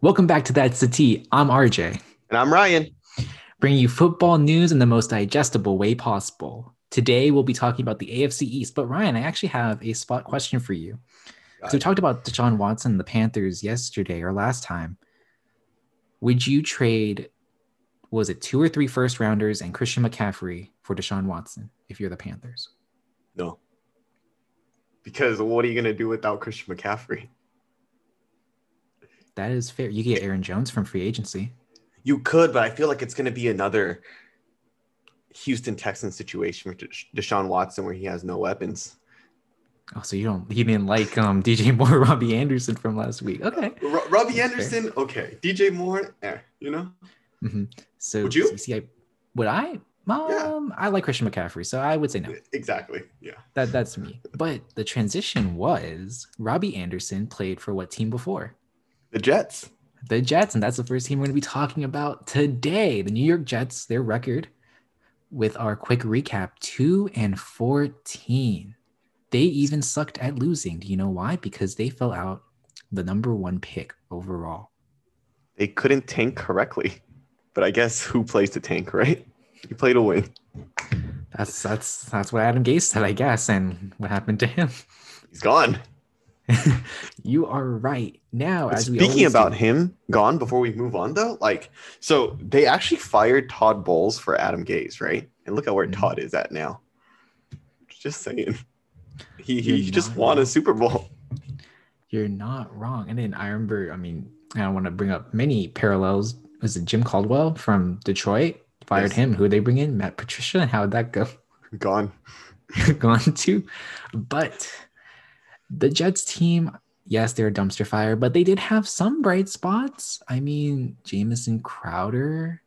Welcome back to That's the T. I'm RJ, And I'm Ryan. bringing you football news in the most digestible way possible. Today, we'll be talking about the AFC East. But Ryan, I actually have a spot question for you. Got So we it. talked about Deshaun Watson, and the Panthers yesterday or last time. Would you trade, was it two or three first rounders and Christian McCaffrey for Deshaun Watson if you're the Panthers? No. Because what are you going to do without Christian McCaffrey? That is fair. You get Aaron Jones from free agency. You could, but I feel like it's going to be another Houston Texans situation with Desha- Deshaun Watson where he has no weapons. Oh, so you don't you didn't like um DJ Moore, Robbie Anderson from last week. Okay. Ro- Robbie That's Anderson, okay. DJ Moore, eh, you know? hmm So Would you? See, I, would I? Um, I like Christian McCaffrey, so I would say no. Exactly. Yeah. That that's me. But the transition was Robbie Anderson played for what team before? The Jets. The Jets, and that's the first team we're going to be talking about today. The New York Jets, their record with our quick recap 2 and 14. They even sucked at losing. Do you know why? Because they fell out the number 1 pick overall. They couldn't tank correctly. But I guess who plays to tank, right? You play to win. That's that's that's what Adam Gase said, I guess, and what happened to him. He's gone. you are right. Now, as we Speaking about do- him, gone before we move on though, like so they actually fired Todd Bowles for Adam Gase, right? And look at where Mhm. Todd is at now. Just saying. He You're he just won a. Super Bowl. You're not wrong. And then I remember, I mean, I don't want to bring up many parallels. Was it Jim Caldwell from Detroit? Fired Yes. him. Who they bring in? Matt Patricia. How'd that go? Gone. Gone too. But the Jets team, yes, they're a dumpster fire, but they did have some bright spots. I mean, Jamison Crowder,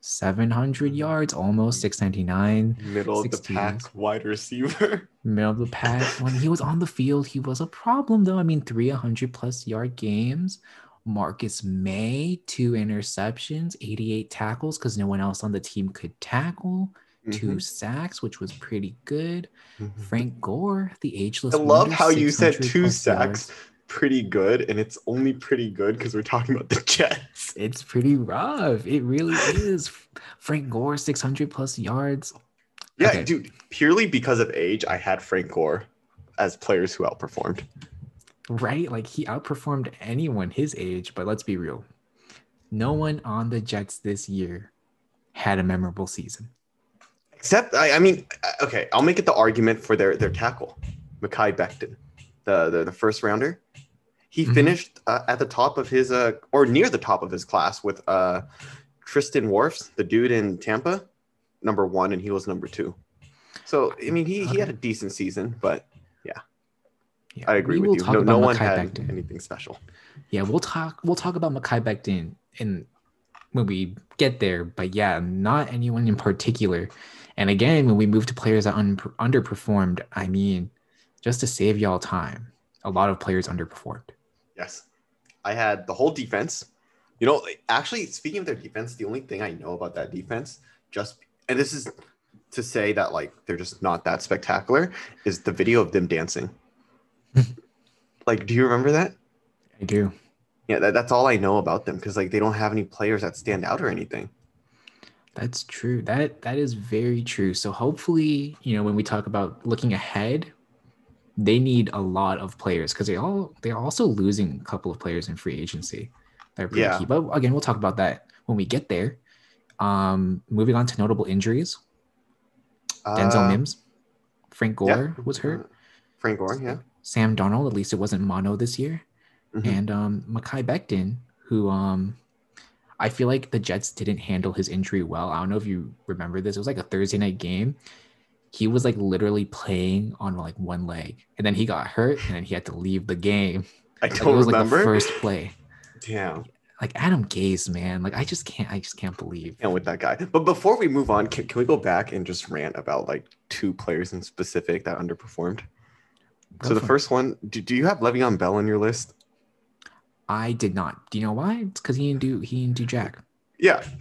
700 mm-hmm. yards, almost 699. Middle of the pack wide receiver. middle of the pack. When he was on the field, he was a problem, though. I mean, 300 plus yard games. Marcus Maye, two interceptions, 88 tackles because no one else on the team could tackle, two Mhm, sacks, which was pretty good. mhm. Frank Gore, the ageless. I love wonder, how you said two sacks, pretty good, and it's only pretty good because we're talking about the Jets. It's pretty rough. It really is. Frank Gore, 600 plus yards. Yeah, Okay. dude. Purely because of age, I had Frank Gore as players who outperformed. right? Like he outperformed anyone his age, but let's be real. No one on the Jets this year had a memorable season. Except, I, I mean, uh, okay, I'll make it the argument for their their tackle, Mekhi Becton, the, the the first rounder. He Mhm. finished uh, at the top of his uh or near the top of his class with uh Tristan Wirfs, the dude in Tampa, number one, and he was number two. So I mean, he he had a decent season, but Yeah, I agree with you. No, no one had Becton. anything special. Yeah, we'll talk. We'll talk about Mekhi Becton in when we get there. But yeah, not anyone in particular. And again, when we move to players that un- underperformed, I mean, just to save y'all time, a lot of players underperformed. Yes. I had the whole defense. You know, actually, speaking of their defense, the only thing I know about that defense, just and this is to say that like they're just not that spectacular, is the video of them dancing. like, do you remember that? I do. Yeah, that, that's all I know about them because like they don't have any players that stand out or anything. That's true. That that is very true. So hopefully, you know, when we talk about looking ahead, they need a lot of players because they all they're also losing a couple of players in free agency. They're pretty Yeah. key. But again, we'll talk about that when we get there. Um, moving on to notable injuries. Denzel Uh, Mims, Frank yeah. Gore was hurt. Frank Gore, yeah. Sam Darnold, at least it wasn't mono this year. Mhm. and um Mekhi Becton, who um I feel like the Jets didn't handle his injury well. I don't know if you remember this. It was like a Thursday night game. He was like literally playing on like one leg, and then he got hurt, and then he had to leave the game. I Like, don't it was remember. like the first play. Damn. Like Adam Gase, man. Like I just can't. I just can't believe. And with that guy. But before we move on, can, can we go back and just rant about like two players in specific that underperformed? Go so the it. first one, do, do you have Le'Veon Bell on your list? I did not. Do you know why? It's because he didn't do. He didn't do jack. Yeah,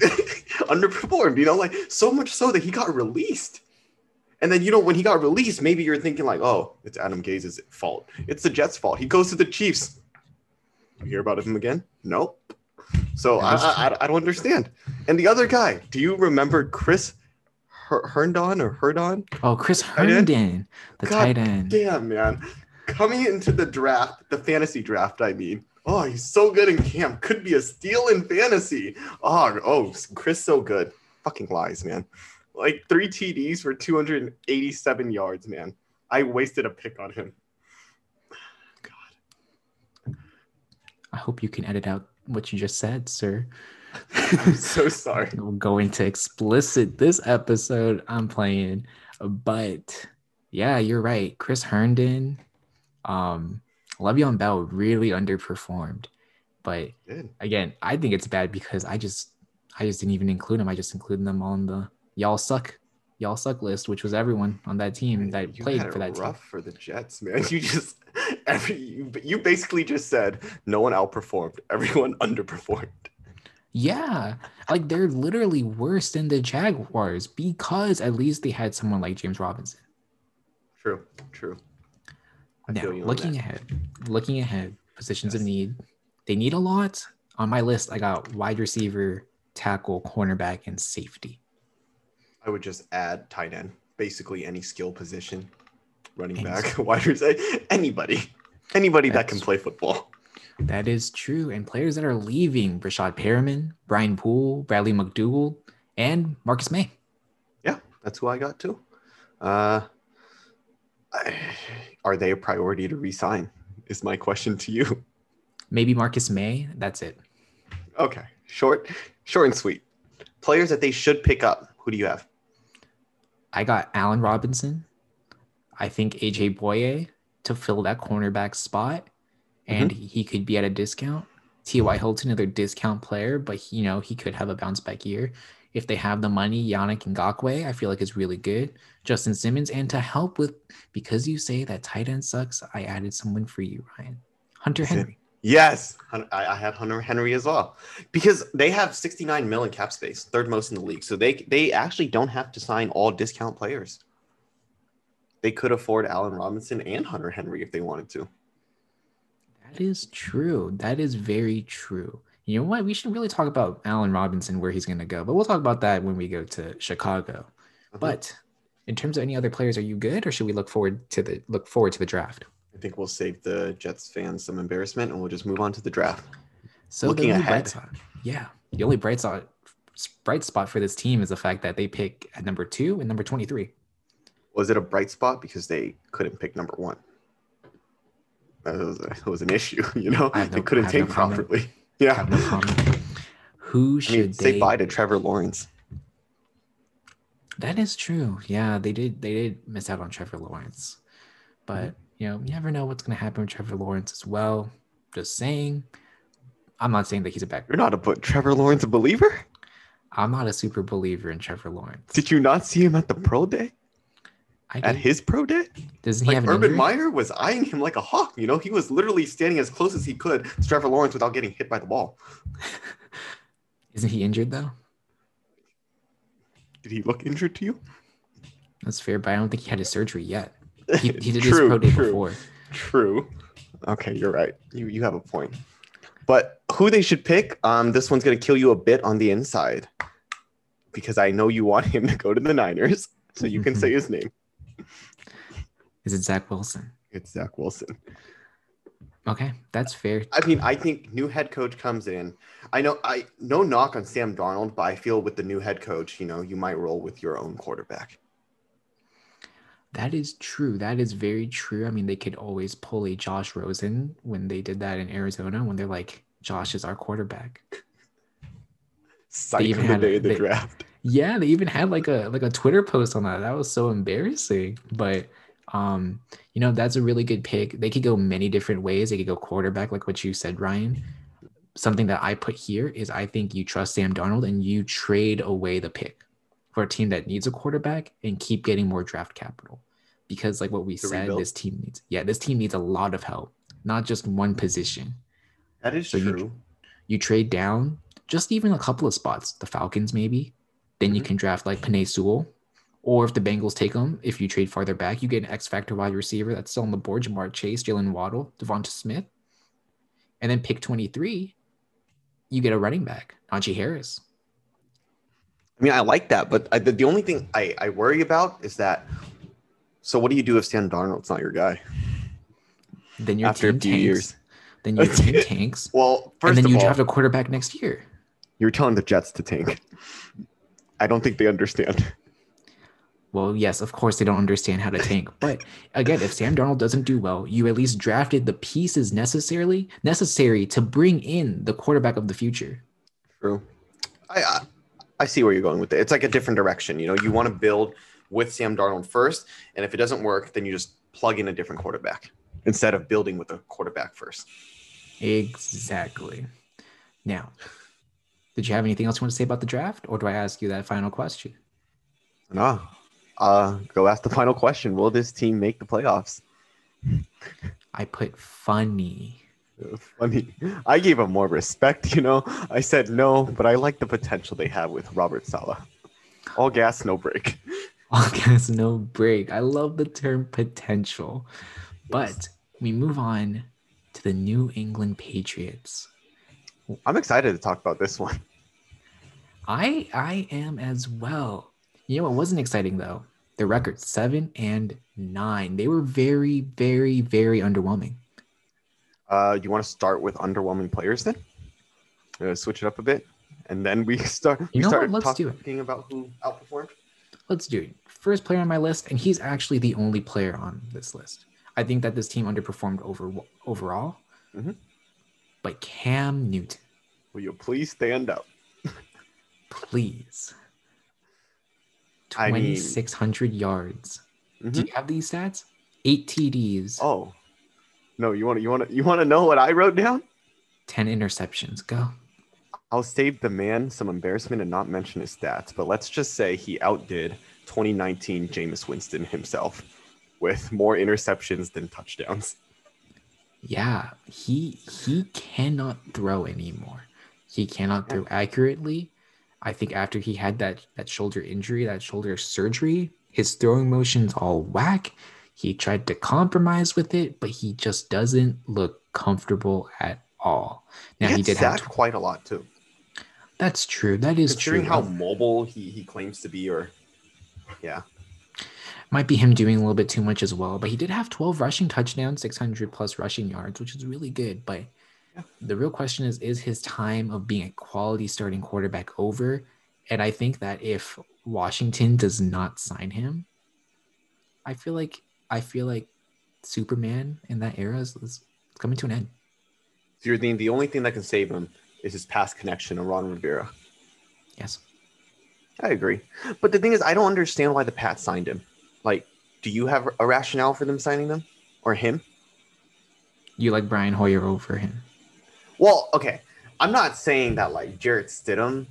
underperformed. You know, like so much so that he got released. And then you know when he got released, maybe you're thinking like, oh, it's Adam Gase's fault. It's the Jets' fault. He goes to the Chiefs. You hear about him again? Nope. So I, I, I don't understand. And the other guy, do you remember Chris Her- Herndon or Herdon? Oh, Chris? Herndon, the God tight end. Damn, man. Coming into the draft, the fantasy draft, I mean. Oh, he's so good in camp. Could be a steal in fantasy. Oh, oh, Chris so good. Fucking lies, man. Like three TDs for 287 yards, man. I wasted a pick on him. God, I hope you can edit out what you just said, sir. I'm so sorry. We'll go into explicit this episode I'm playing. But yeah, you're right. Chris Herndon, um, Le'Veon Bell really underperformed. But Good. again, I think it's bad because I just I just didn't even include them. I just included them on the y'all suck, y'all suck list, which was everyone on that team that played for that team. rough for the Jets, man. You just every you, you basically just said no one outperformed, everyone underperformed. Yeah, like they're literally worse than the Jaguars because at least they had someone like James Robinson. True, true. I Now, looking ahead, looking ahead, positions of need. They need a lot. On my list, I got wide receiver, tackle, cornerback, and safety. I would just add tight end, basically any skill position, running Any back, wide receiver, anybody, anybody that can play football. That is true. And players that are leaving Rashad Perriman, Brian Poole, Bradley McDougald, and Marcus Maye. Yeah, that's who I got too. Uh, are they a priority to resign? Is my question to you. Maybe Marcus Maye. That's it. Okay, short, short and sweet. Players that they should pick up. Who do you have? I got Allen Robinson. I think AJ Bouye to fill that cornerback spot, mm-hmm. and he could be at a discount. T.Y. Hilton, another discount player, but you know he could have a bounce back year if they have the money. Yannick Ngakoue, I feel like is really good. Justin Simmons, and to help with because you say that tight end sucks, I added someone for you, Ryan. Hunter Henry. Yes, I, have Hunter Henry as well because they have 69 million cap space, third most in the league. So they they actually don't have to sign all discount players. They could afford Allen Robinson and Hunter Henry if they wanted to. That is true. That is very true. You know what? We should really talk about Allen Robinson, where he's going to go, but we'll talk about that when we go to Chicago. Uh-huh. But in terms of any other players, are you good, or should we look forward to the look forward to the draft? I think we'll save the Jets fans some embarrassment and we'll just move on to the draft. So Looking ahead. spot, yeah, the only bright spot bright spot for this team is the fact that they pick at number two and number twenty three. Was it a bright spot because they couldn't pick number one? That was, that was an issue, you know. Have they couldn't no take comment. properly. Yeah, Have no comment. Who I should mean, say they? bye to Trevor Lawrence. That is true. Yeah, they did. They did miss out on Trevor Lawrence, but you know, you never know what's going to happen with Trevor Lawrence as well. Just saying. I'm not saying that he's a back. You're not a but Trevor Lawrence a believer? I'm not a super believer in Trevor Lawrence. Did you not see him at the pro day? At his pro day? doesn't he Like have an Urban injury? Meyer was eyeing him like a hawk. You know, he was literally standing as close as he could to Trevor Lawrence without getting hit by the ball. Isn't he injured though? Did he look injured to you? That's fair, but I don't think he had his surgery yet. He, he did his True, pro day true. before. True. Okay, you're right. You you have a point. But who they should pick? Um, this one's gonna kill you a bit on the inside because I know you want him to go to the Niners, so you can say his name. Is it Zach Wilson? It's Zach Wilson. Okay, that's fair. I mean, I think new head coach comes in. I know I no knock on Sam Darnold, but I feel with the new head coach, you know, you might roll with your own quarterback. That is true. That is very true. I mean, they could always pull a Josh Rosen when they did that in Arizona when they're like, Josh is our quarterback. Psych even the had- day of the they- draft. Yeah, they even had like a like a Twitter post on that. That was so embarrassing. But um, you know, that's a really good pick. They could go many different ways. They could go quarterback, like what you said, Ryan. Something that I put here is I think you trust Sam Darnold and you trade away the pick for a team that needs a quarterback and keep getting more draft capital. Because like what we To said, rebuild? this team needs yeah, this team needs a lot of help, not just one position. That is So you- true. You trade down just even a couple of spots, the Falcons maybe. Then you Mhm. can draft like Penei Sewell. Or if the Bengals take them, if you trade farther back, you get an X Factor wide receiver that's still on the board, Ja'Marr Chase, Jaylen Waddle, DeVonta Smith. And then pick 23, you get a running back, Najee Harris. I mean, I like that, but I, the, the only thing I, I worry about is that. So, what do you do if Sam Darnold's not your guy? Then your After a team few tanks. years. Then your team tanks. Well, first and then you all, draft a quarterback next year. You're telling the Jets to tank. I don't think they understand. Well, yes, of course they don't understand how to tank. But again, if Sam Darnold doesn't do well, you at least drafted the pieces necessarily necessary to bring in the quarterback of the future. True. I, I I see where you're going with it. It's like a different direction. You know, you want to build with Sam Darnold first, and if it doesn't work, then you just plug in a different quarterback instead of building with a quarterback first. Exactly. Now, did you have anything else you want to say about the draft, or do I ask you that final question? No. Uh, go ask the final question. Will this team make the playoffs? I put funny. Funny. I gave them more respect, you know. I said no, but I like the potential they have with Robert Saleh. All gas, no break. All gas, no break. I love the term potential. But we move on to the New England Patriots. I'm excited to talk about this one. I I am as well. You know what wasn't exciting though? The record seven and nine. They were very, very, very underwhelming. Uh, you want to start with underwhelming players then? Uh, switch it up a bit, and then we start. We You know start what? Let's do it. talking about who outperformed. Let's do it. First player on my list, and he's actually the only player on this list. I think that this team underperformed over overall. Mhm. But Cam Newton, Will you please stand up? Please. I mean- 2,600 yards. Do Mhm. you have these stats? Eight TDs, Oh, no! You want to? You want to? You want to know what I wrote down? 10 interceptions. Go. I'll save the man some embarrassment and not mention his stats, but let's just say he outdid 2019 Jameis Winston himself with more interceptions than touchdowns. Yeah, he he cannot throw anymore. He cannot throw accurately. I think after he had that that shoulder injury, that shoulder surgery, his throwing motion's all whack. He tried to compromise with it, but he just doesn't look comfortable at all. Now he, he, did have sacked quite a lot too, that's true. That is considering true. how mobile he, he claims to be. Or yeah, Might be him doing a little bit too much as well, but he did have 12 rushing touchdowns, 600 plus rushing yards, which is really good. But. The real question is is his time of being a quality starting quarterback over? And I think that if Washington does not sign him, I feel like I feel like Superman in that era is, is coming to an end. so you're thinking the only thing that can save him is his past connection to Ron Rivera. Yes. I agree, but the thing is, I don't understand why the Pats signed him. Like, do you have a rationale for them signing them or him? You like Brian Hoyer over him. Well, okay. I'm not saying that like Jarrett Stidham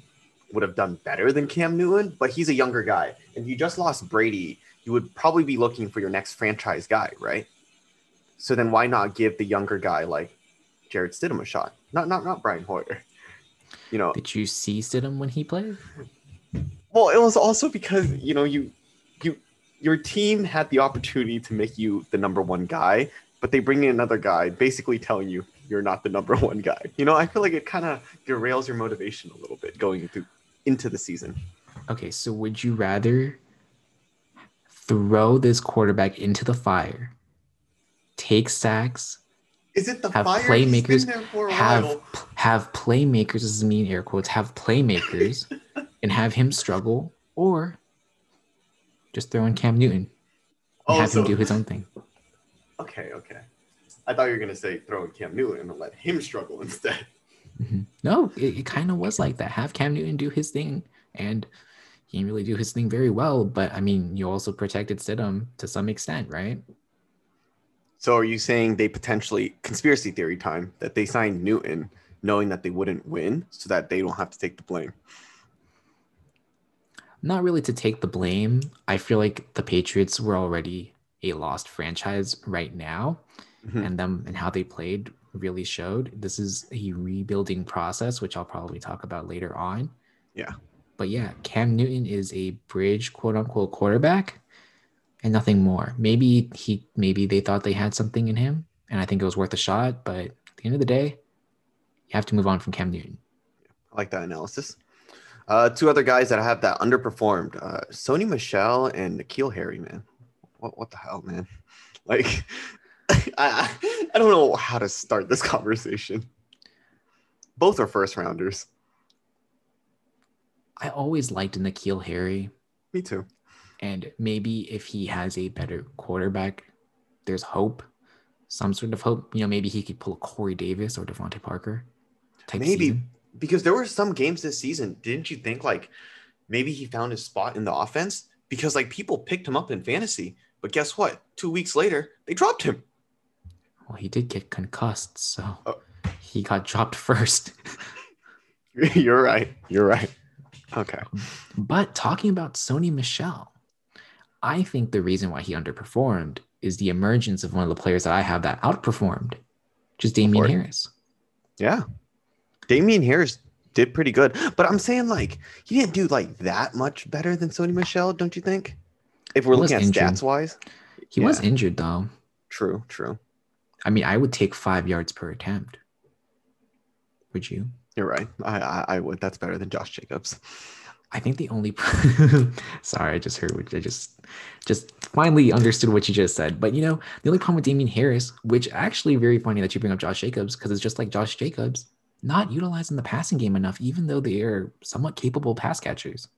would have done better than Cam Newton, but he's a younger guy. And you just lost Brady, you would probably be looking for your next franchise guy, right? So then why not give the younger guy like Jarrett Stidham a shot? Not not not Brian Hoyer. You know, Did you see Stidham when he played? well, it was also because you know you you your team had the opportunity to make you the number one guy, but they bring in another guy, basically telling you you're not the number one guy. You know, I feel like it kind of derails your motivation a little bit going into into the season. Okay, so would you rather throw this quarterback into the fire, take sacks, Is it the Have fire? playmakers He's been there for a have while. have playmakers, this is mean air quotes, have playmakers and have him struggle, or just throw in Cam Newton and Oh, have so- him do his own thing? Okay, okay. I thought you were gonna say throw in Cam Newton and let him struggle instead. Mhm. No, it, it kind of was like that. Have Cam Newton do his thing, and he didn't really do his thing very well. But I mean, you also protected Stidham to some extent, right? So are you saying they potentially conspiracy theory time that they signed Newton knowing that they wouldn't win so that they don't have to take the blame? not really to take the blame. I feel like the Patriots were already a lost franchise right now, Mhm. and them and how they played really showed. This is a rebuilding process, which I'll probably talk about later on. Yeah. But yeah, Cam Newton is a bridge quote unquote quarterback and nothing more. Maybe he maybe they thought they had something in him, and I think it was worth a shot, but at the end of the day, you have to move on from Cam Newton. I like that analysis. Uh, two other guys that I have that underperformed: uh, Sony Michel and N'Keal Harry. Man, what what the hell, man? Like, I I don't know how to start this conversation. Both are first rounders. I always liked N'Keal Harry, Me too. and maybe if he has a better quarterback, there's hope, some sort of hope. You know, maybe he could pull Corey Davis or DeVante Parker. Type Maybe. season. Because there were some games this season, didn't you think like maybe he found his spot in the offense? Because like people picked him up in fantasy, but guess what? Two weeks later, they dropped him. Well, he did get concussed, so Oh. he got dropped first. You're right. You're right. Okay. But talking about Sony Michel, I think the reason why he underperformed is the emergence of one of the players that I have that outperformed, just Damien. Harris. Yeah. Damien Harris did pretty good, but I'm saying like he didn't do like that much better than Sony Michelle, don't you think? If we're He looking at injured. stats wise, He was injured though. true, true. I mean, I would take five yards per attempt. Would you? You're right. I, I I would. That's better than Josh Jacobs. I think the only sorry, I just heard what I just just finally understood what you just said. But you know, the only problem with Damien Harris, which actually very funny that you bring up Josh Jacobs, because it's just like Josh Jacobs, not utilizing the passing game enough, even though they are somewhat capable pass catchers.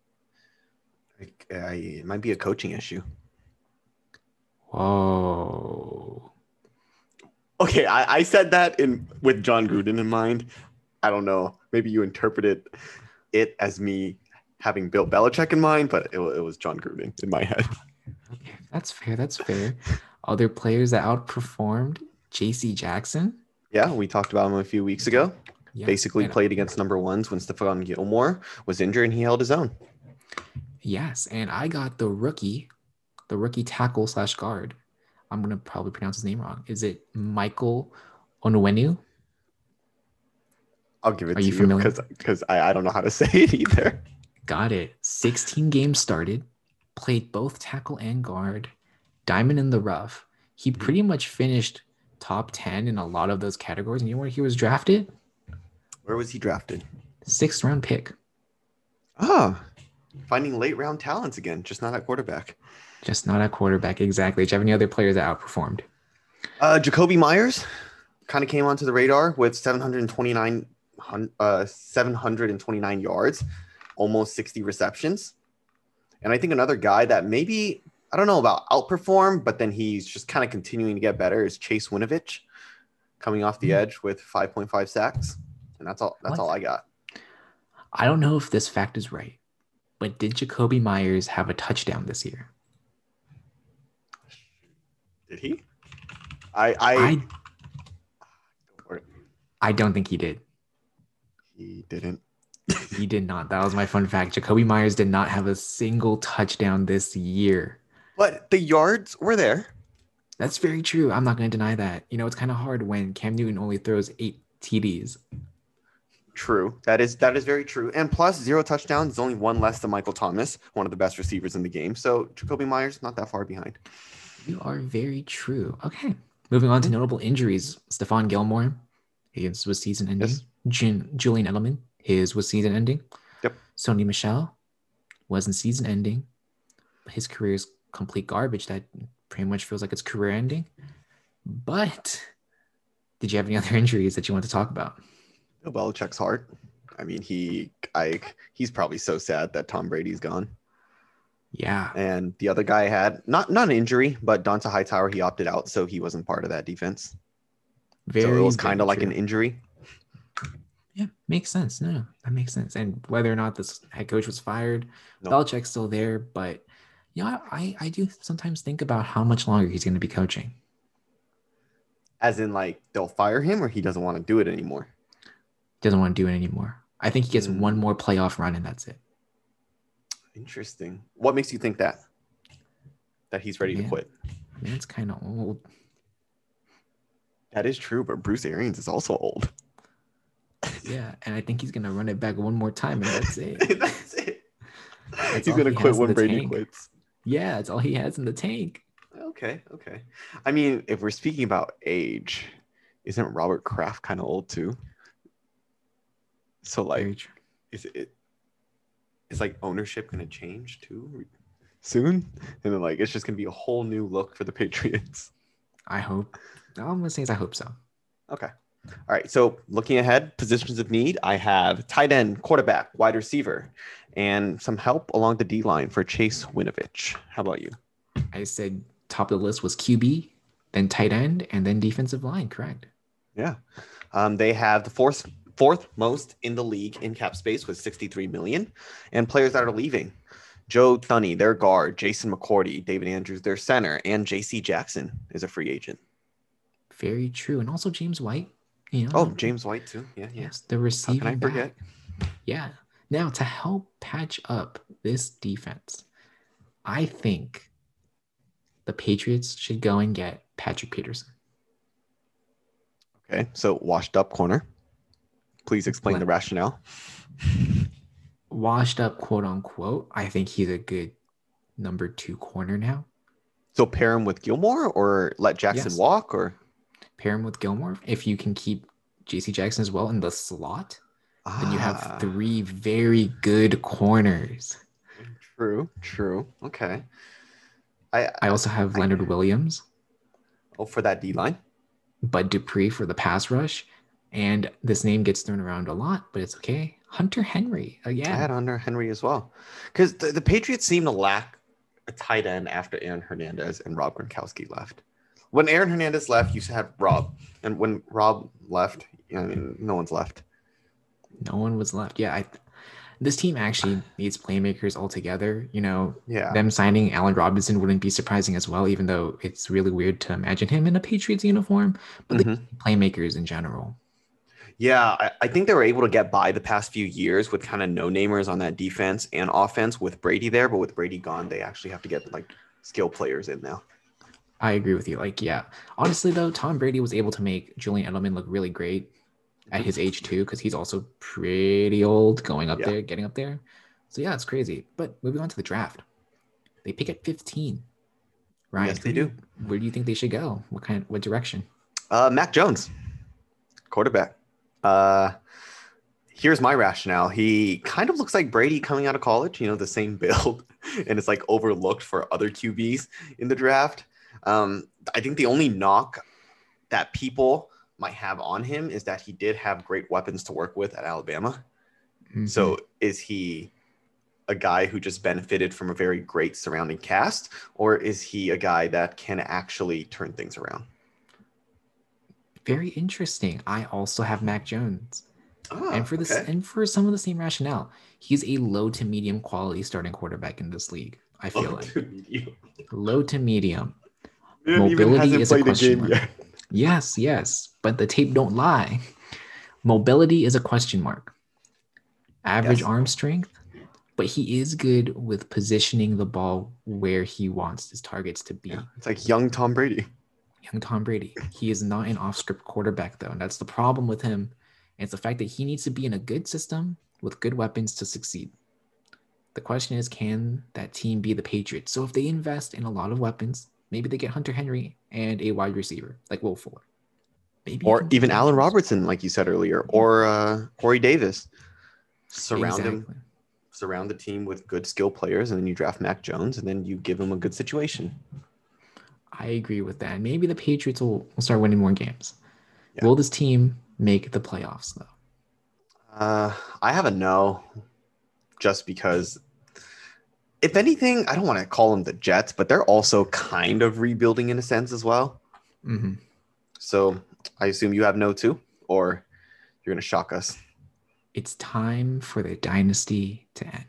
Like, I, it might be a coaching issue. Whoa. Okay, I, I said that in with Jon Gruden in mind. I don't know. Maybe you interpreted it as me having Bill Belichick in mind, but it, it was Jon Gruden in my head. Okay, that's fair. That's fair. Other players that outperformed JC Jackson. Yeah, we talked about him a few weeks ago. Yeah, Basically played against number ones when Stephon Gilmore was injured and he held his own. Yes, and I got the rookie, the rookie tackle slash guard. I'm gonna probably pronounce his name wrong. Is it Michael Onwenu? I'll give it Are to you familiar? because because I, I don't know how to say it either. Got it. 16 games started, played both tackle and guard, diamond in the rough. He Mm-hmm. pretty much finished top 10 in a lot of those categories. And you know where he was drafted? Where was he drafted? Sixth round pick. Ah, finding late round talents again, just not at quarterback. Just not at quarterback exactly. Do you have any other players that outperformed? Uh, Jakobi Meyers kind of came onto the radar with 729, uh, 729 yards, almost 60 receptions. And I think another guy that maybe, I don't know about outperform, but then he's just kind of continuing to get better is Chase Winovich coming off the Hmm. edge with 5.5 sacks. And that's all, that's What? all I got. I don't know if this fact is right, but did Jakobi Meyers have a touchdown this year? Did he? I, I, I I don't think he did. he didn't. He did not. That was my fun fact. Jakobi Meyers did not have a single touchdown this year. But the yards were there. That's very true. I'm not going to deny that. You know, it's kind of hard when Cam Newton only throws eight TDs. True. That is that is very true. And plus zero touchdowns is only one less than Michael Thomas, one of the best receivers in the game. So Jakobi Meyers not that far behind. You are very true. Okay. Moving on to mm-hmm. notable injuries. Stephon Gilmore, his was season ending. Yes. Jun- Julian Edelman, his was season ending. Yep. Sony Michel wasn't season ending. His career is complete garbage. That pretty much feels like it's career ending. But did you have any other injuries that you want to talk about? Bill Belichick's heart. I mean, he I he's probably so sad that Tom Brady's gone. Yeah. And the other guy had not not an injury, but Dont'a Hightower, he opted out, so he wasn't part of that defense. Very, so it was kind of like an injury. Yeah, makes sense. No, no, that makes sense. And whether or not this head coach was fired, No. Belichick's still there. But yeah, I, I do sometimes think about how much longer he's going to be coaching. As in, like they'll fire him or he doesn't want to do it anymore. Doesn't want to do it anymore. I think he gets Mm. one more playoff run and that's it. Interesting. What makes you think that? That he's ready to quit? Man, it's kind of old. That is true, but Bruce Arians is also old. Yeah, and I think he's going to run it back one more time and that's it. That's it. That's He's gonna he quit when Brady tank. quits. yeah, that's all he has in the tank. Okay, okay. I mean, if we're speaking about age, isn't Robert Kraft kind of old too? So like, is it is like ownership going to change too soon? And then like it's just going to be a whole new look for the Patriots. I hope. All I'm gonna say is I hope so. Okay. All right. So looking ahead, positions of need, I have tight end, quarterback, wide receiver, and some help along the D line for Chase Winovich. How about you? I said top of the list was QB, then tight end, and then defensive line. Correct. Yeah. Um, they have the fourth fourth most in the league in cap space with 63 million, and players that are leaving. Joe Thuney, their guard, Jason McCourty, David Andrews, their center, and JC Jackson is a free agent. Very true. And also James White. You know, Oh, James White too. Yeah, yeah. yes, the How receiving can I forget? back. Yeah. Now to help patch up this defense, I think the Patriots should go and get Patrick Peterson. Okay, so washed up corner. Please explain the rationale. Washed up, quote unquote. I think he's a good number two corner now. So pair him with Gilmore or let Jackson Yes. walk or Pair him with Gilmore. If you can keep JC Jackson as well in the slot, then you Ah, have three very good corners. True, true. Okay. I I also have Leonard Williams, oh for that D line. Bud Dupree for the pass rush. And this name gets thrown around a lot, but it's okay. Hunter Henry again. I had Hunter Henry as well. Because the, the Patriots seem to lack a tight end after Aaron Hernandez and Rob Gronkowski left. When Aaron Hernandez left, you had Rob. And when Rob left, I mean, no one's left. No one was left. Yeah, I, this team actually needs playmakers altogether. You know, Yeah. them signing Allen Robinson wouldn't be surprising as well, even though it's really weird to imagine him in a Patriots uniform. But the Mhm. playmakers in general. Yeah, I, I think they were able to get by the past few years with kind of no namers on that defense and offense with Brady there, but with Brady gone, they actually have to get like skill players in now. I agree with you. Like, yeah. Honestly, though, Tom Brady was able to make Julian Edelman look really great at his age too, because he's also pretty old, going up Yeah. there, getting up there. So yeah, it's crazy. But moving on to the draft, they pick at 15. Ryan, Yes, they do. Where do you think they should go? What kind? What direction? Uh, Mac Jones, quarterback. Uh, here's my rationale. He kind of looks like Brady coming out of college, you know, the same build, and it's like overlooked for other QBs in the draft. Um, I think the only knock that people might have on him is that he did have great weapons to work with at Alabama. So is he a guy who just benefited from a very great surrounding cast, or is he a guy that can actually turn things around? Very interesting. I also have Mac Jones, Ah, and for this, okay. and for some of the same rationale, he's a low to medium quality starting quarterback in this league. I feel Oh, like you- low to medium. Man Mobility hasn't is a question game mark. yet. Yes, yes, but the tape don't lie. Mobility is a question mark. Average Yes. arm strength, but he is good with positioning the ball where he wants his targets to be. Yeah, it's like young Tom Brady. Young Tom Brady. He is not an off-script quarterback though, and that's the problem with him. It's the fact that he needs to be in a good system with good weapons to succeed. The question is, can that team be the Patriots? So if they invest in a lot of weapons, maybe they get Hunter Henry and a wide receiver like Will Fuller. Maybe Or even Allen Robertson, like you said earlier, or uh, Corey Davis. Surround him, surround the team with good skill players, and then you draft Mac Jones, and then you give him a good situation. I agree with that. Maybe the Patriots will, will start winning more games. Yeah. Will this team make the playoffs though? Uh, I have a no, just because. If anything, I don't want to call them the Jets, but they're also kind of rebuilding in a sense as well. Mhm. So I assume you have no too, or you're gonna shock us. It's time for the dynasty to end.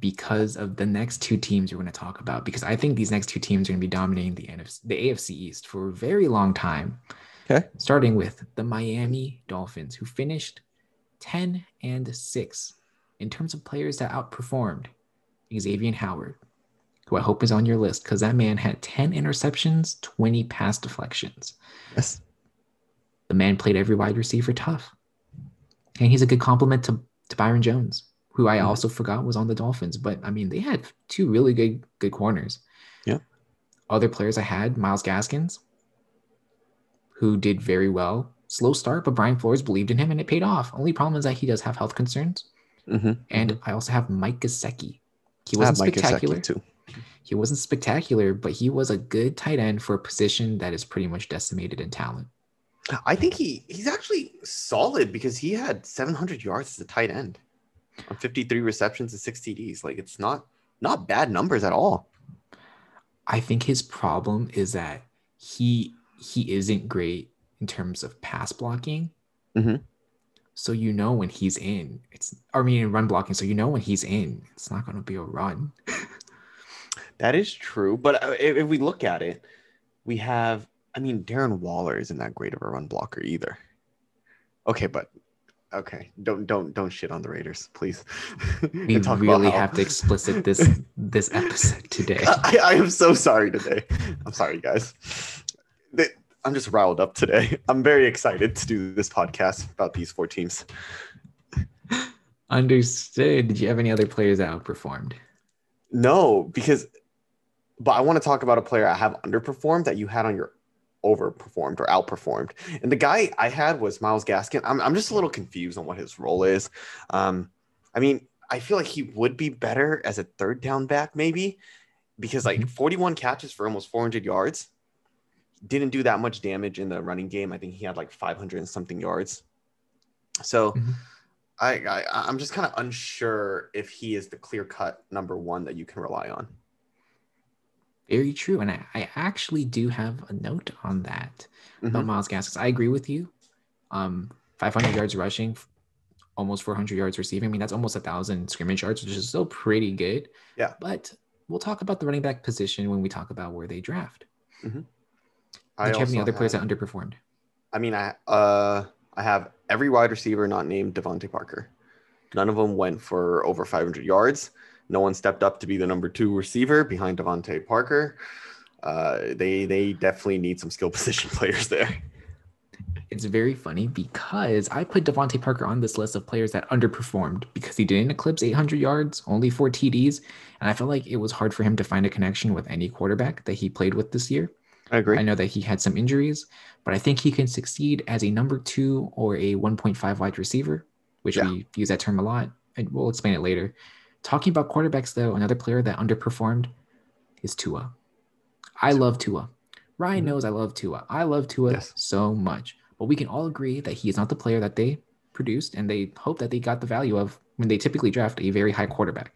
Because of the next two teams we're going to talk about, because I think these next two teams are going to be dominating the NFC, the AFC East for a very long time. Okay. Starting with the Miami Dolphins, who finished 10 and 6 in terms of players that outperformed Xavier Howard, who I hope is on your list because that man had 10 interceptions, 20 pass deflections. Yes. The man played every wide receiver tough. And he's a good compliment to, to Byron Jones, who I Mhm. also forgot was on the Dolphins. But I mean, they had two really good good corners. Yeah. Other players I had, Myles Gaskins, who did very well slow start, but Brian Flores believed in him and it paid off. Only problem is that he does have health concerns. Mm-hmm. And I also have Mike Gesicki. He wasn't spectacular. too. He wasn't spectacular, but he was a good tight end for a position that is pretty much decimated in talent. I think he he's actually solid because he had 700 yards as a tight end on 53 receptions and six TDs. Like it's not not bad numbers at all. I think his problem is that he he isn't great in terms of pass blocking. Mhm. So you know when he's in, it's I mean in run blocking. So you know when he's in, it's not going to be a run. That is true, but uh, if, if we look at it, we have. I mean, Darren Waller isn't that great of a run blocker either. Okay, but okay, don't don't don't shit on the Raiders, please. We really have to explicit this this episode today. I, I am so sorry today. I'm sorry, guys. I'm just riled up today. I'm very excited to do this podcast about these four teams. Understood. Did you have any other players that outperformed? No, because, but I want to talk about a player I have underperformed that you had on your overperformed or outperformed. And the guy I had was Myles Gaskin. I'm, I'm just a little confused on what his role is. Um, I mean, I feel like he would be better as a third down back, maybe, because like Mhm. 41 catches for almost 400 yards. Didn't do that much damage in the running game. I think he had like 500 and something yards. So Mhm. I, I I'm just kind of unsure if he is the clear cut number one that you can rely on. Very true. And I, I actually do have a note on that about Mhm. Myles Gaskins. I agree with you. Um, 500 yards rushing, almost 400 yards receiving. I mean, that's almost a thousand scrimmage yards, which is still pretty good. Yeah. But we'll talk about the running back position when we talk about where they draft. I Did you have any other players that underperformed? I mean, I uh, I have every wide receiver not named DeVante Parker. None of them went for over 500 yards. No one stepped up to be the number two receiver behind DeVante Parker. Uh, they they definitely need some skill position players there. It's very funny because I put DeVante Parker on this list of players that underperformed because he didn't eclipse 800 yards, only four TDs. And I felt like it was hard for him to find a connection with any quarterback that he played with this year. I agree. I know that he had some injuries, but I think he can succeed as a number two or a 1.5 wide receiver, which Yeah. we use that term a lot. And we'll explain it later. Talking about quarterbacks, though, another player that underperformed is Tua. I love Tua. Ryan Mhm. knows I love Tua. I love Tua Yes. so much. But we can all agree that he is not the player that they produced, and they hope that they got the value of when they typically draft a very high quarterback.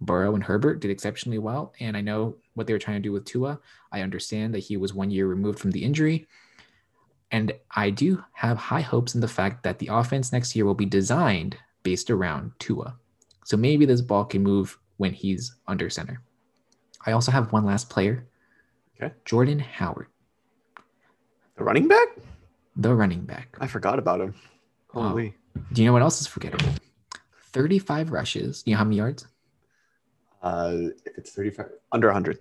Burrow and Herbert did exceptionally well, and I know what they were trying to do with Tua. I understand that he was one year removed from the injury. And I do have high hopes in the fact that the offense next year will be designed based around Tua. So maybe this ball can move when he's under center. I also have one last player. Okay. Jordan Howard, the running back? the running back. I forgot about him. Wow. Holy. Do you know what else is forgettable? 35 rushes. Do you know how many yards? Uh, if it's 35, under 100.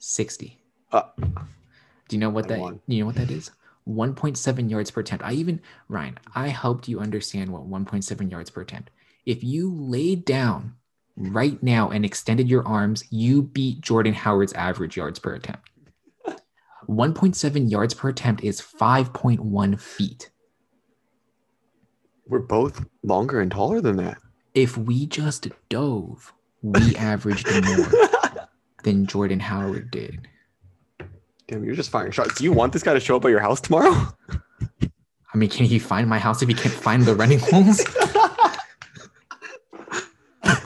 60. Uh, Do you know what I that won. you know what that is? 1.7 yards per attempt. I even Ryan, I helped you understand what 1.7 yards per attempt. If you laid down right now and extended your arms, you beat Jordan Howard's average yards per attempt. 1.7 yards per attempt is 5.1 feet. we're both longer and taller than that. If we just dove, we averaged more than Jordan Howard did. Damn, you're just firing shots. Do you want this guy to show up at your house tomorrow? I mean, can he find my house if he can't find the running holes?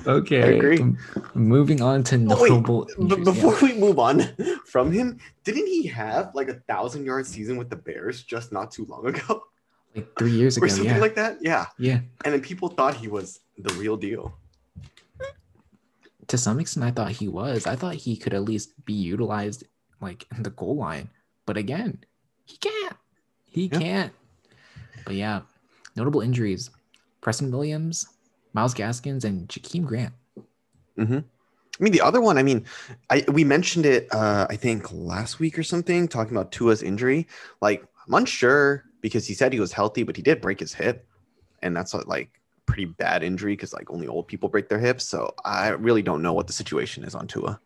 Okay. I agree. m- Moving on to Oh, wait, notable. B- before Yeah. we move on from him, didn't he have like a thousand yard season with the Bears just not too long ago? like three years ago. or something Yeah. like that? Yeah. yeah. And then people thought he was the real deal. To some extent, I thought he was. I thought he could at least be utilized like in the goal line. But again, he can't. He Yeah. can't. But yeah, notable injuries: Preston Williams, Myles Gaskins, and Jakeem Grant. I mean, the other one, I mean, I we mentioned it, uh, I think last week or something, talking about Tua's injury. Like, I'm unsure because he said he was healthy, but he did break his hip, and that's a, like pretty bad injury because like only old people break their hips. So I really don't know what the situation is on Tua.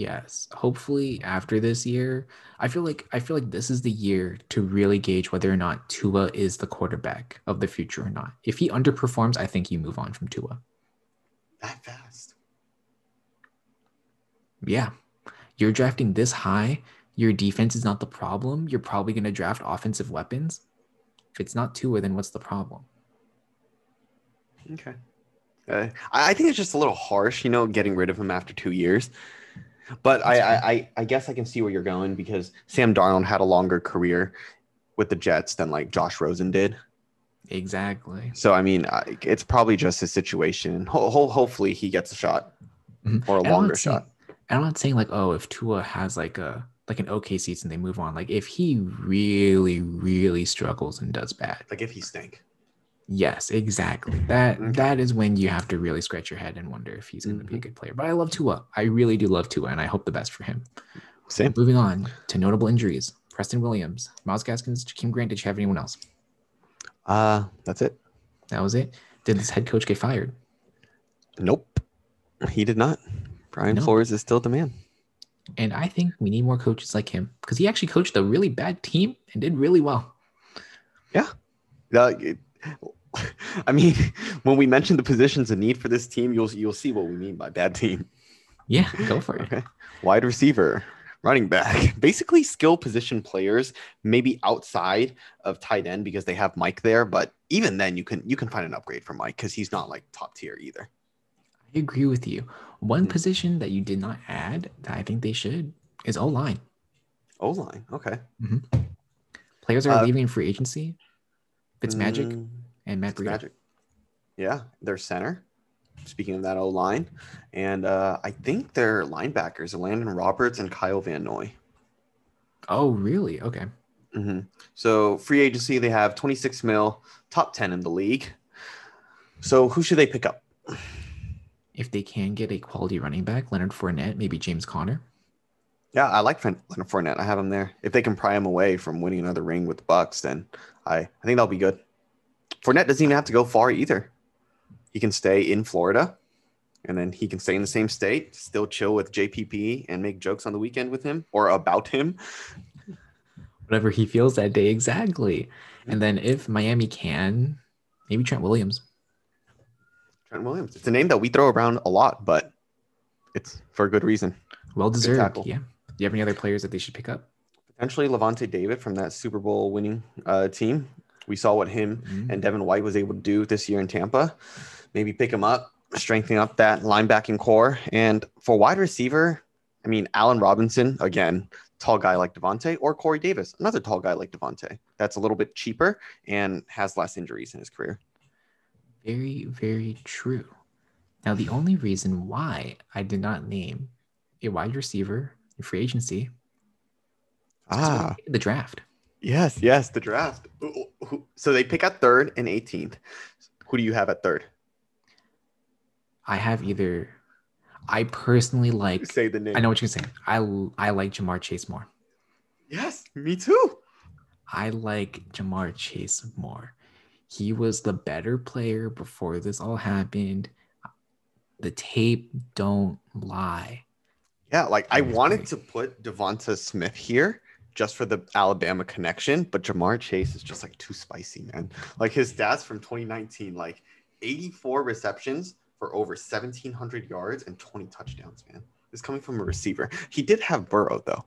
Yes. Hopefully after this year, I feel like I feel like this is the year to really gauge whether or not Tua is the quarterback of the future or not. If he underperforms, I think you move on from Tua. That fast. Yeah. You're drafting this high, your defense is not the problem. You're probably going to draft offensive weapons. If it's not Tua, then what's the problem? Okay. Uh, I, I think it's just a little harsh, you know, getting rid of him after two years. But I, I, I, guess I can see where you're going because Sam Darnold had a longer career with the Jets than like Josh Rosen did. Exactly. So I mean, it's probably just his situation. Ho- ho- hopefully, he gets a shot Mhm. or a longer saying- shot. I'm not saying like, oh, if Tua has like a like an okay season, they move on. Like if he really, really struggles and does bad, Like if he stink. Yes, exactly. That Okay. that is when you have to really scratch your head and wonder if he's going to be a Mhm. good player. But I love Tua. I really do love Tua, and I hope the best for him. Same. Moving on to notable injuries: Preston Williams, Myles Gaskins, Kim Grant. Did you have anyone else? Uh, that's it. That was it. Did this head coach get fired? Nope. He did not. Brian No. Flores is still the man. And I think we need more coaches like him because he actually coached a really bad team and did really well. Uh, it- I mean, when we mention the positions of need for this team, you'll you'll see what we mean by bad team. Yeah, go for it. Okay. Wide receiver, running back, basically skill position players, maybe outside of tight end because they have Mike there. But even then, you can you can find an upgrade for Mike because he's not like top tier either. I agree with you. One Mhm. position that you did not add that I think they should is O line. O line, okay. Players are Uh, leaving free agency. Fitzmagic Mm, and Matt Breida. Magic. Yeah, their center. Speaking of that O line, and uh, I think their linebackers, Landon Roberts and Kyle Van Noy. Oh, really? Okay. hmm So free agency, they have 26 mil, top 10 in the league. So who should they pick up? If they can get a quality running back, Leonard Fournette, maybe James Conner. Yeah, I like Leonard Fournette. I have him there. If they can pry him away from winning another ring with the Bucs, then I, I think that'll be good. Fournette doesn't even have to go far either. He can stay in Florida, and then he can stay in the same state, still chill with JPP and make jokes on the weekend with him or about him. Whatever he feels that day, exactly. And then if Miami can, maybe Trent Williams. Trent Williams. It's a name that we throw around a lot, but it's for a good reason. Well deserved. Yeah. Do you have any other players that they should pick up? Potentially Lavonte David from that Super Bowl winning uh, team. We saw what him Mm, and Devin White was able to do this year in Tampa. Maybe pick him up, strengthen up that linebacking corps. And for wide receiver, I mean, Allen Robinson, again, tall guy like DeVante, or Corey Davis, another tall guy like DeVante. That's a little bit cheaper and has less injuries in his career. Very, very true. Now, the only reason why I did not name a wide receiver in free agency is 'cause we Ah, the draft. Yes, yes, the draft. So they pick at third and 18th. Who do you have at third? I have either, I personally like, Say the name. I know what you're saying. I, I like Ja'Marr Chase more. Yes, me too. I like Ja'Marr Chase more. He was the better player before this all happened. The tape don't lie. Yeah, like I wanted to put DeVonta Smith here just for the Alabama connection, but Ja'Marr Chase is just like too spicy, man. Like his stats from 2019, like 84 receptions for over 1,700 yards and 20 touchdowns, man. This coming from a receiver. He did have Burrow though.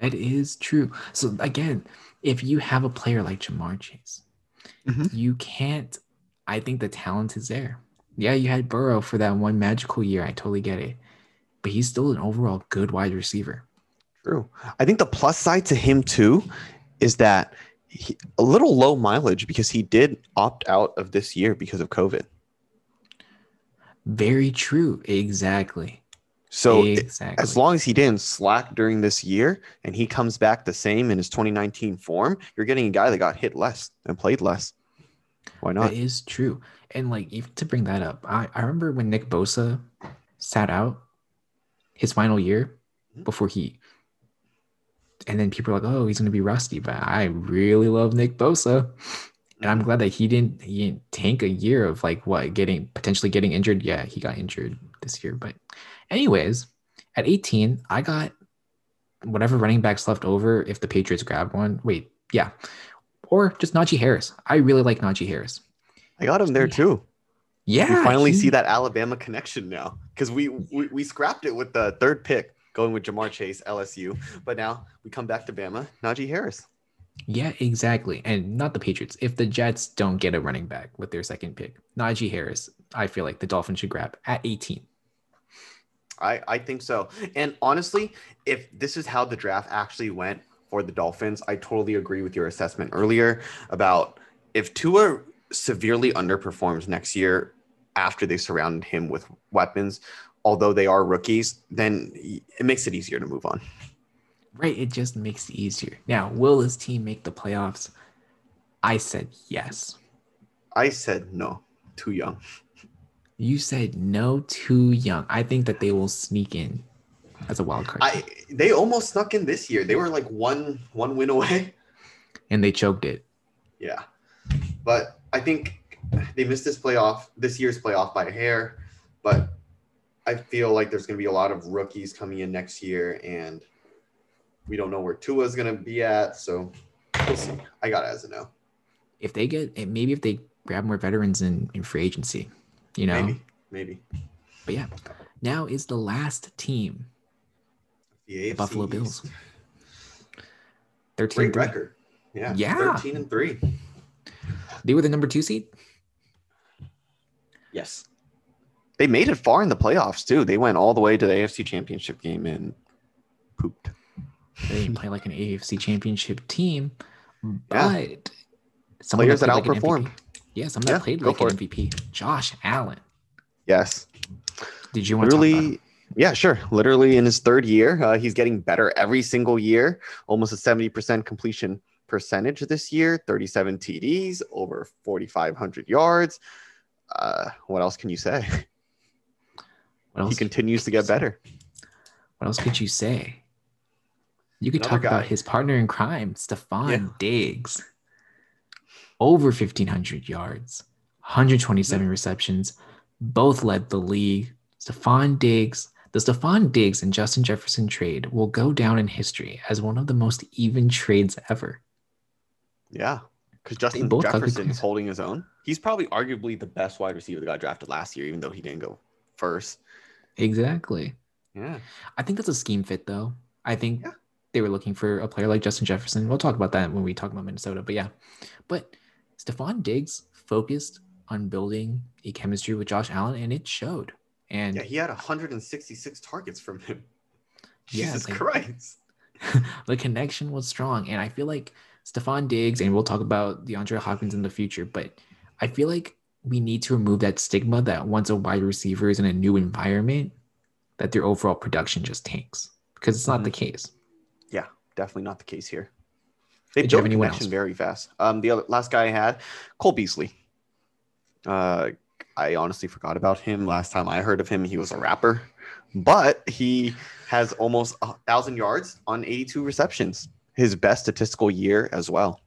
That is true. So again, if you have a player like Ja'Marr Chase, Mhm. you can't. I think the talent is there. Yeah, you had Burrow for that one magical year. I totally get it, but he's still an overall good wide receiver. True. I think the plus side to him too is that he, a little low mileage because he did opt out of this year because of COVID. Very true. Exactly. So exactly. as long as he didn't slack during this year and he comes back the same in his 2019 form, you're getting a guy that got hit less and played less. Why not? That is true. And like even to bring that up, I, I remember when Nick Bosa sat out his final year Mhm. before he and then people are like, oh, he's gonna be rusty. But I really love Nick Bosa. And I'm glad that he didn't he didn't tank a year of like what getting potentially getting injured. Yeah, he got injured this year. But, anyways, at 18, I got whatever running backs left over if the Patriots grab one. Wait, yeah. Or just Najee Harris. I really like Najee Harris. I got him there too. Yeah. we finally he- see that Alabama connection now because we, we we scrapped it with the third pick going with Ja'Marr Chase, LSU, but now we come back to Bama, Najee Harris. Yeah, exactly. And not the Patriots. If the Jets don't get a running back with their second pick, Najee Harris, I feel like the Dolphins should grab at 18. I I think so. And honestly, if this is how the draft actually went for the Dolphins, I totally agree with your assessment earlier about if Tua severely underperforms next year after they surrounded him with weapons, although they are rookies, then it makes it easier to move on. Right. It just makes it easier. Now, will this team make the playoffs? I said yes. I said no, too young. You said no, too young. I think that they will sneak in as a wild card. I they almost snuck in this year. They were like one one win away. and they choked it. Yeah. But I think they missed this playoff, this year's playoff by a hair. But I feel like there's going to be a lot of rookies coming in next year, and we don't know where Tua's going to be at. So we'll see. I got it as a no. If they get, eh, maybe if they grab more veterans in, in free agency, you know? Maybe. Maybe. But yeah, now is the last team, The, the Buffalo AFC Bills. 13 Great record. Yeah. Yeah. 13 and 3. They were the number two seed. Yes. They made it far in the playoffs, too. They went all the way to the AFC championship game and pooped. They play like an AFC championship team, Yeah. but someone Players that like an outperformed. MVP. Yeah, someone that Yeah, played like an it. MVP. Josh Allen. Yes. Did you want to talk about him? literally yeah sure literally in his third year uh, he's getting better every single year almost a 70% completion percentage this year 37 td's over 4500 yards uh, what else can you say What he continues to get better What else could you say? You could Another talk about his partner in crime, Stephon Yeah. Diggs. Over 1,500 yards, 127 receptions, both led the league. Stephon Diggs, the Stephon Diggs and Justin Jefferson trade will go down in history as one of the most even trades ever. yeah because justin both got good jefferson is holding his own he's probably arguably the best wide receiver that got drafted last year even though he didn't go first Exactly. yeah I think that's a scheme fit, though. I think Yeah. they were looking for a player like Justin Jefferson. We'll talk about that when we talk about Minnesota. But yeah, but Stephon Diggs focused on building a chemistry with Josh Allen, and it showed. And yeah he had 166 targets from him Yeah, jesus like- christ the connection was strong. And I feel like Stephon Diggs, and we'll talk about DeAndre Hopkins in the future, but I feel like we need to remove that stigma that once a wide receiver is in a new environment, that their overall production just tanks because it's not the case. Yeah, definitely not the case here. They Did built anyone else? very fast. Um, the other last guy I had, Cole Beasley. Uh, I honestly forgot about him. Last time I heard of him, he was a rapper, but he has almost a thousand yards on 82 receptions. His best statistical year as well.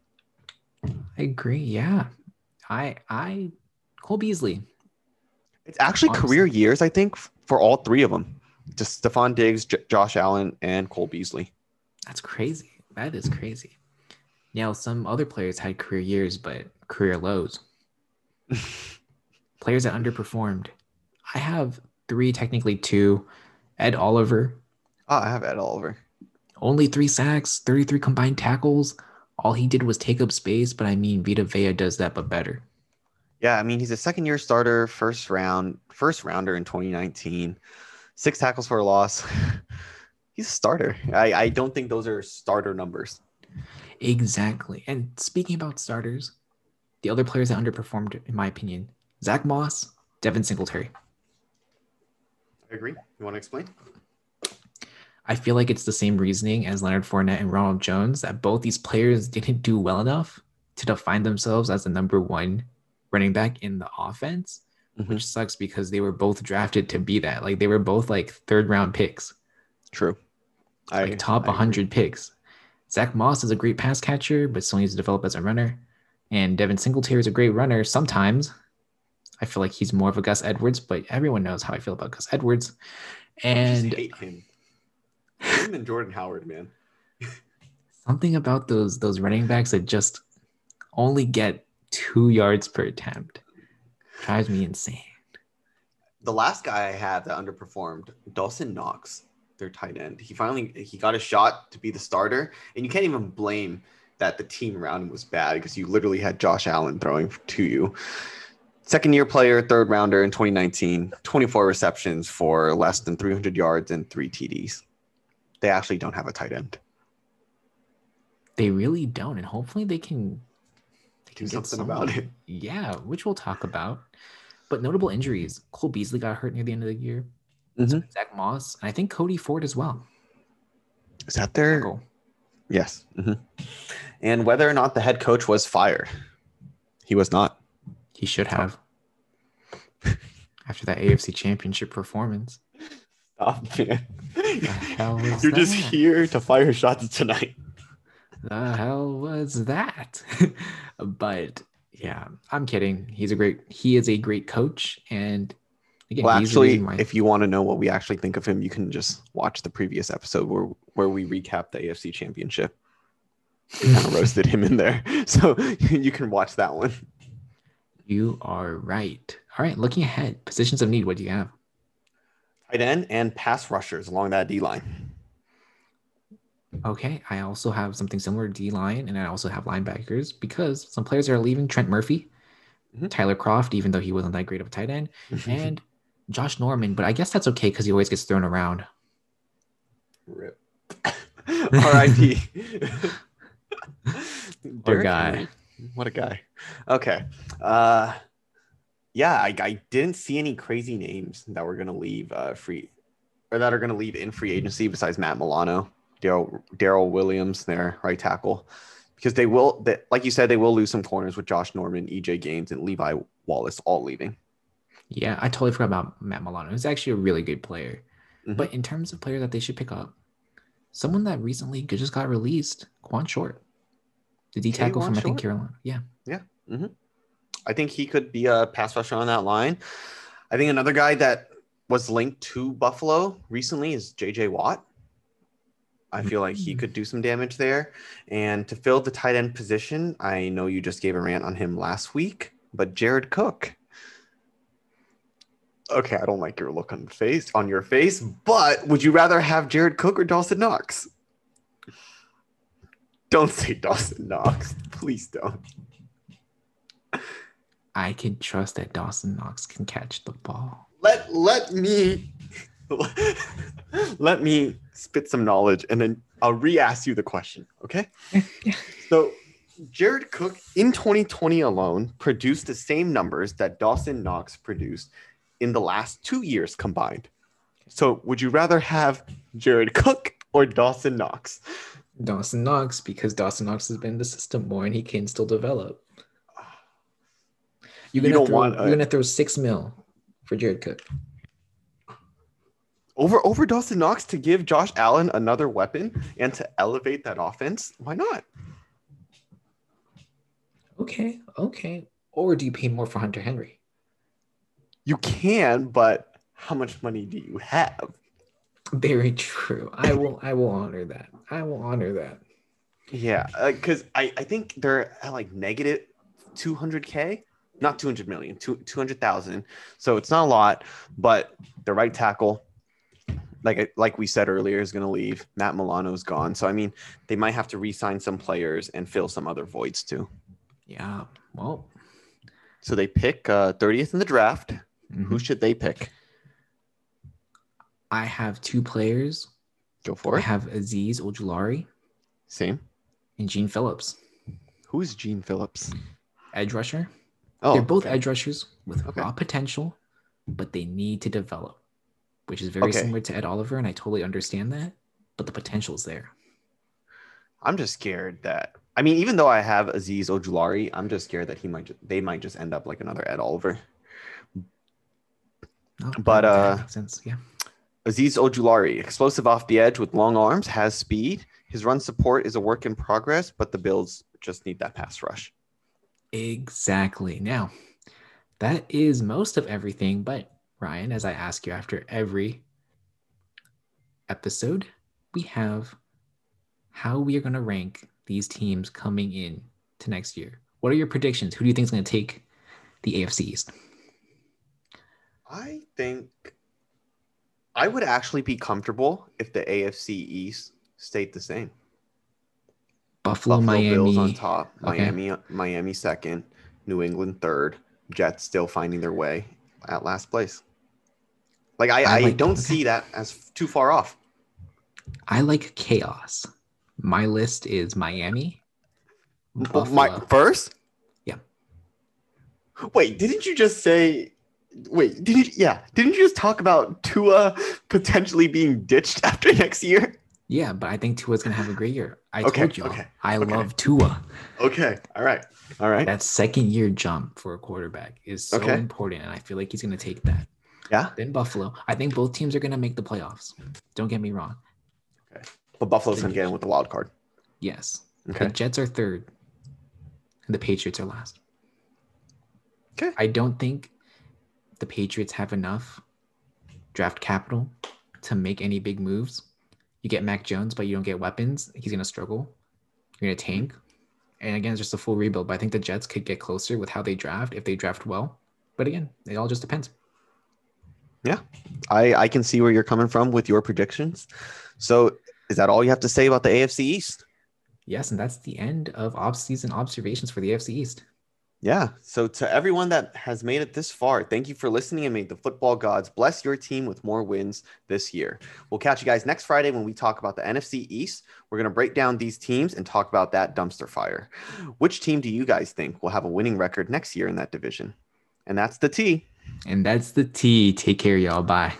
I agree. Yeah. I, I, Cole Beasley. It's actually Honestly. career years, I think, for all three of them. Just Stephon Diggs, J- Josh Allen, and Cole Beasley. That's crazy. That is crazy. Now, some other players had career years, but career lows. players that underperformed. I have three, technically two. Ed Oliver, Oh, I have Ed Oliver. only three sacks, 33 combined tackles. All he did was take up space, but I mean, Vita Vea does that, but better. Yeah, I mean he's a second year starter, first round, first rounder in 2019, six tackles for a loss. he's a starter. I, I don't think those are starter numbers. Exactly. And speaking about starters, the other players that underperformed, in my opinion, Zach Moss, Devin Singletary. I agree. You want to explain? I feel like it's the same reasoning as Leonard Fournette and Ronald Jones that both these players didn't do well enough to define themselves as the number one running back in the offense, Mhm. which sucks because they were both drafted to be that. Like they were both like third round picks, True. like top I agree. 100 picks. Zach Moss is a great pass catcher, but still needs to develop as a runner. And Devin Singletary is a great runner sometimes. I feel like he's more of a Gus Edwards, but everyone knows how I feel about Gus Edwards. I And just hate him. Him and Jordan Howard, man. something about those those running backs that just only get two yards per attempt drives me insane. The last guy I had that underperformed, Dawson Knox, their tight end. He finally he got a shot to be the starter, and you can't even blame that the team around him was bad because you literally had Josh Allen throwing to you. Second year player, third rounder in 2019, 24 receptions for less than 300 yards and three TDs. They actually don't have a tight end. They really don't, and hopefully they can Do something about it. Yeah, which we'll talk about. But notable injuries: Cole Beasley got hurt near the end of the year. Mhm. Zach Moss, and I think Cody Ford as well. Is that their? Tackle. Yes. Mhm. And whether or not the head coach was fired, he was not. He should have. After that AFC Championship performance, Stop, man. You're just here to fire shots tonight. The hell was that? but yeah, I'm kidding. He's a great. He is a great coach, and again, Well, actually, why- if you want to know what we actually think of him, you can just watch the previous episode where where we recap the AFC Championship. We kind of roasted him in there, so you can watch that one. you are right. All right, looking ahead, positions of need. What do you have? Tight end and pass rushers along that D line. Okay, I also have something similar to D line, and I also have linebackers because some players are leaving. Trent Murphy, Mhm. Tyler Kroft, even though he wasn't that great of a tight end, and Josh Norman. But I guess that's okay because he always gets thrown around. Rip. R.I.P. Derrick guy. What a guy. Okay. Uh, yeah, I, I didn't see any crazy names that were gonna leave uh, free or that are gonna leave in free agency besides Matt Milano, Daryl Daryl Williams, their right tackle, because they will. That like you said, they will lose some corners with Josh Norman, E.J. Gaines, and Levi Wallace all leaving. Yeah, I totally forgot about Matt Milano. He's actually a really good player. Mhm. But in terms of player that they should pick up, someone that recently just got released, Kawann Short, the D tackle from I think Short? Carolina. Yeah, I think he could be a pass rusher on that line. I think another guy that was linked to Buffalo recently is JJ Watt. I feel like he could mm-hmm. do some damage there. And to fill the tight end position, I know you just gave a rant on him last week, but Jared Cook. Okay, I don't like your look on face on your face, but would you rather have Jared Cook or Dawson Knox? Don't say Dawson Knox. Please don't. I can trust that Dawson Knox can catch the ball. let let me let me spit some knowledge and then I'll re-ask you the question, okay? So Jared Cook in 2020 alone produced the same numbers that Dawson Knox produced in the last two years combined. So would you rather have Jared Cook or Dawson Knox? Dawson Knox, because Dawson Knox has been in the system more and he can still develop. You're gonna don't throw, a- you're gonna throw six mil for Jared Cook. Over over Dawson Knox to give Josh Allen another weapon and to elevate that offense? Why not? Okay, okay. Or do you pay more for Hunter Henry? You can, but how much money do you have? Very true. I will I will honor that. I will honor that. Yeah, uh, because I, I think they're at like negative 200K, not 200 million, two, 200,000. So it's not a lot, but the right tackle, like like we said earlier, is going to leave. Matt Milano's gone. So, I mean, they might have to re sign some players and fill some other voids too. Yeah. Well, So they pick uh, 30th in the draft. mhm. Who should they pick? I have two players. Go for I it. I have Azeez Ojulari Same. and Gene Phillips, Who's Gene Phillips? edge rusher. Oh, They're both okay. edge rushers with Okay. raw potential, but they need to develop, which is very Okay. similar to Ed Oliver, and I totally understand that. But the potential is there. I'm just scared that I mean, even though I have Azeez Ojulari, I'm just scared that he might they might just end up like another Ed Oliver. No, But, uh, makes sense. Yeah. Azeez Ojulari, explosive off the edge with long arms, has speed. His run support is a work in progress, but the Bills just need that pass rush. Exactly. Now, that is most of everything. But Ryan, as I ask you after every episode, we have how we are going to rank these teams coming in to next year. What are your predictions? Who do you think is going to take the AFC East? I think I would actually be comfortable if the AFC East stayed the same. Buffalo, Buffalo Miami Bills on top, Miami, okay. Miami second, New England third, Jets still finding their way at last place. Like I, I, I don't see that as too far off. I like chaos. My list is Miami. Buffalo. My first? Yeah. Wait, didn't you just say wait, didn't you yeah, didn't you just talk about Tua potentially being ditched after next year? Yeah, but I think Tua's gonna have a great year. I okay, told you, okay, I okay. love Tua. Okay, all right, all right. That second year jump for a quarterback is so important, and I feel like he's gonna take that. Yeah. Then Buffalo. I think both teams are gonna make the playoffs. Don't get me wrong. Okay, but Buffalo's gonna get in with the wild card. Yes. Okay. The Jets are third, and the Patriots are last. Okay. I don't think the Patriots have enough draft capital to make any big moves you get Mac Jones, but you don't get weapons, he's gonna struggle. You're gonna tank. And again, it's just a full rebuild. But I think the Jets could get closer with how they draft if they draft well. But again, it all just depends. Yeah. I, I can see where you're coming from with your predictions. So is that all you have to say about the AFC East? Yes, and that's the end of off-season observations for the AFC East. Yeah. So to everyone that has made it this far, thank you for listening and may the football gods bless your team with more wins this year. We'll catch you guys next Friday when we talk about the NFC East. We're going to break down these teams and talk about that dumpster fire. Which team do you guys think will have a winning record next year in that division? And that's the T. And that's the T. Take care, y'all. Bye.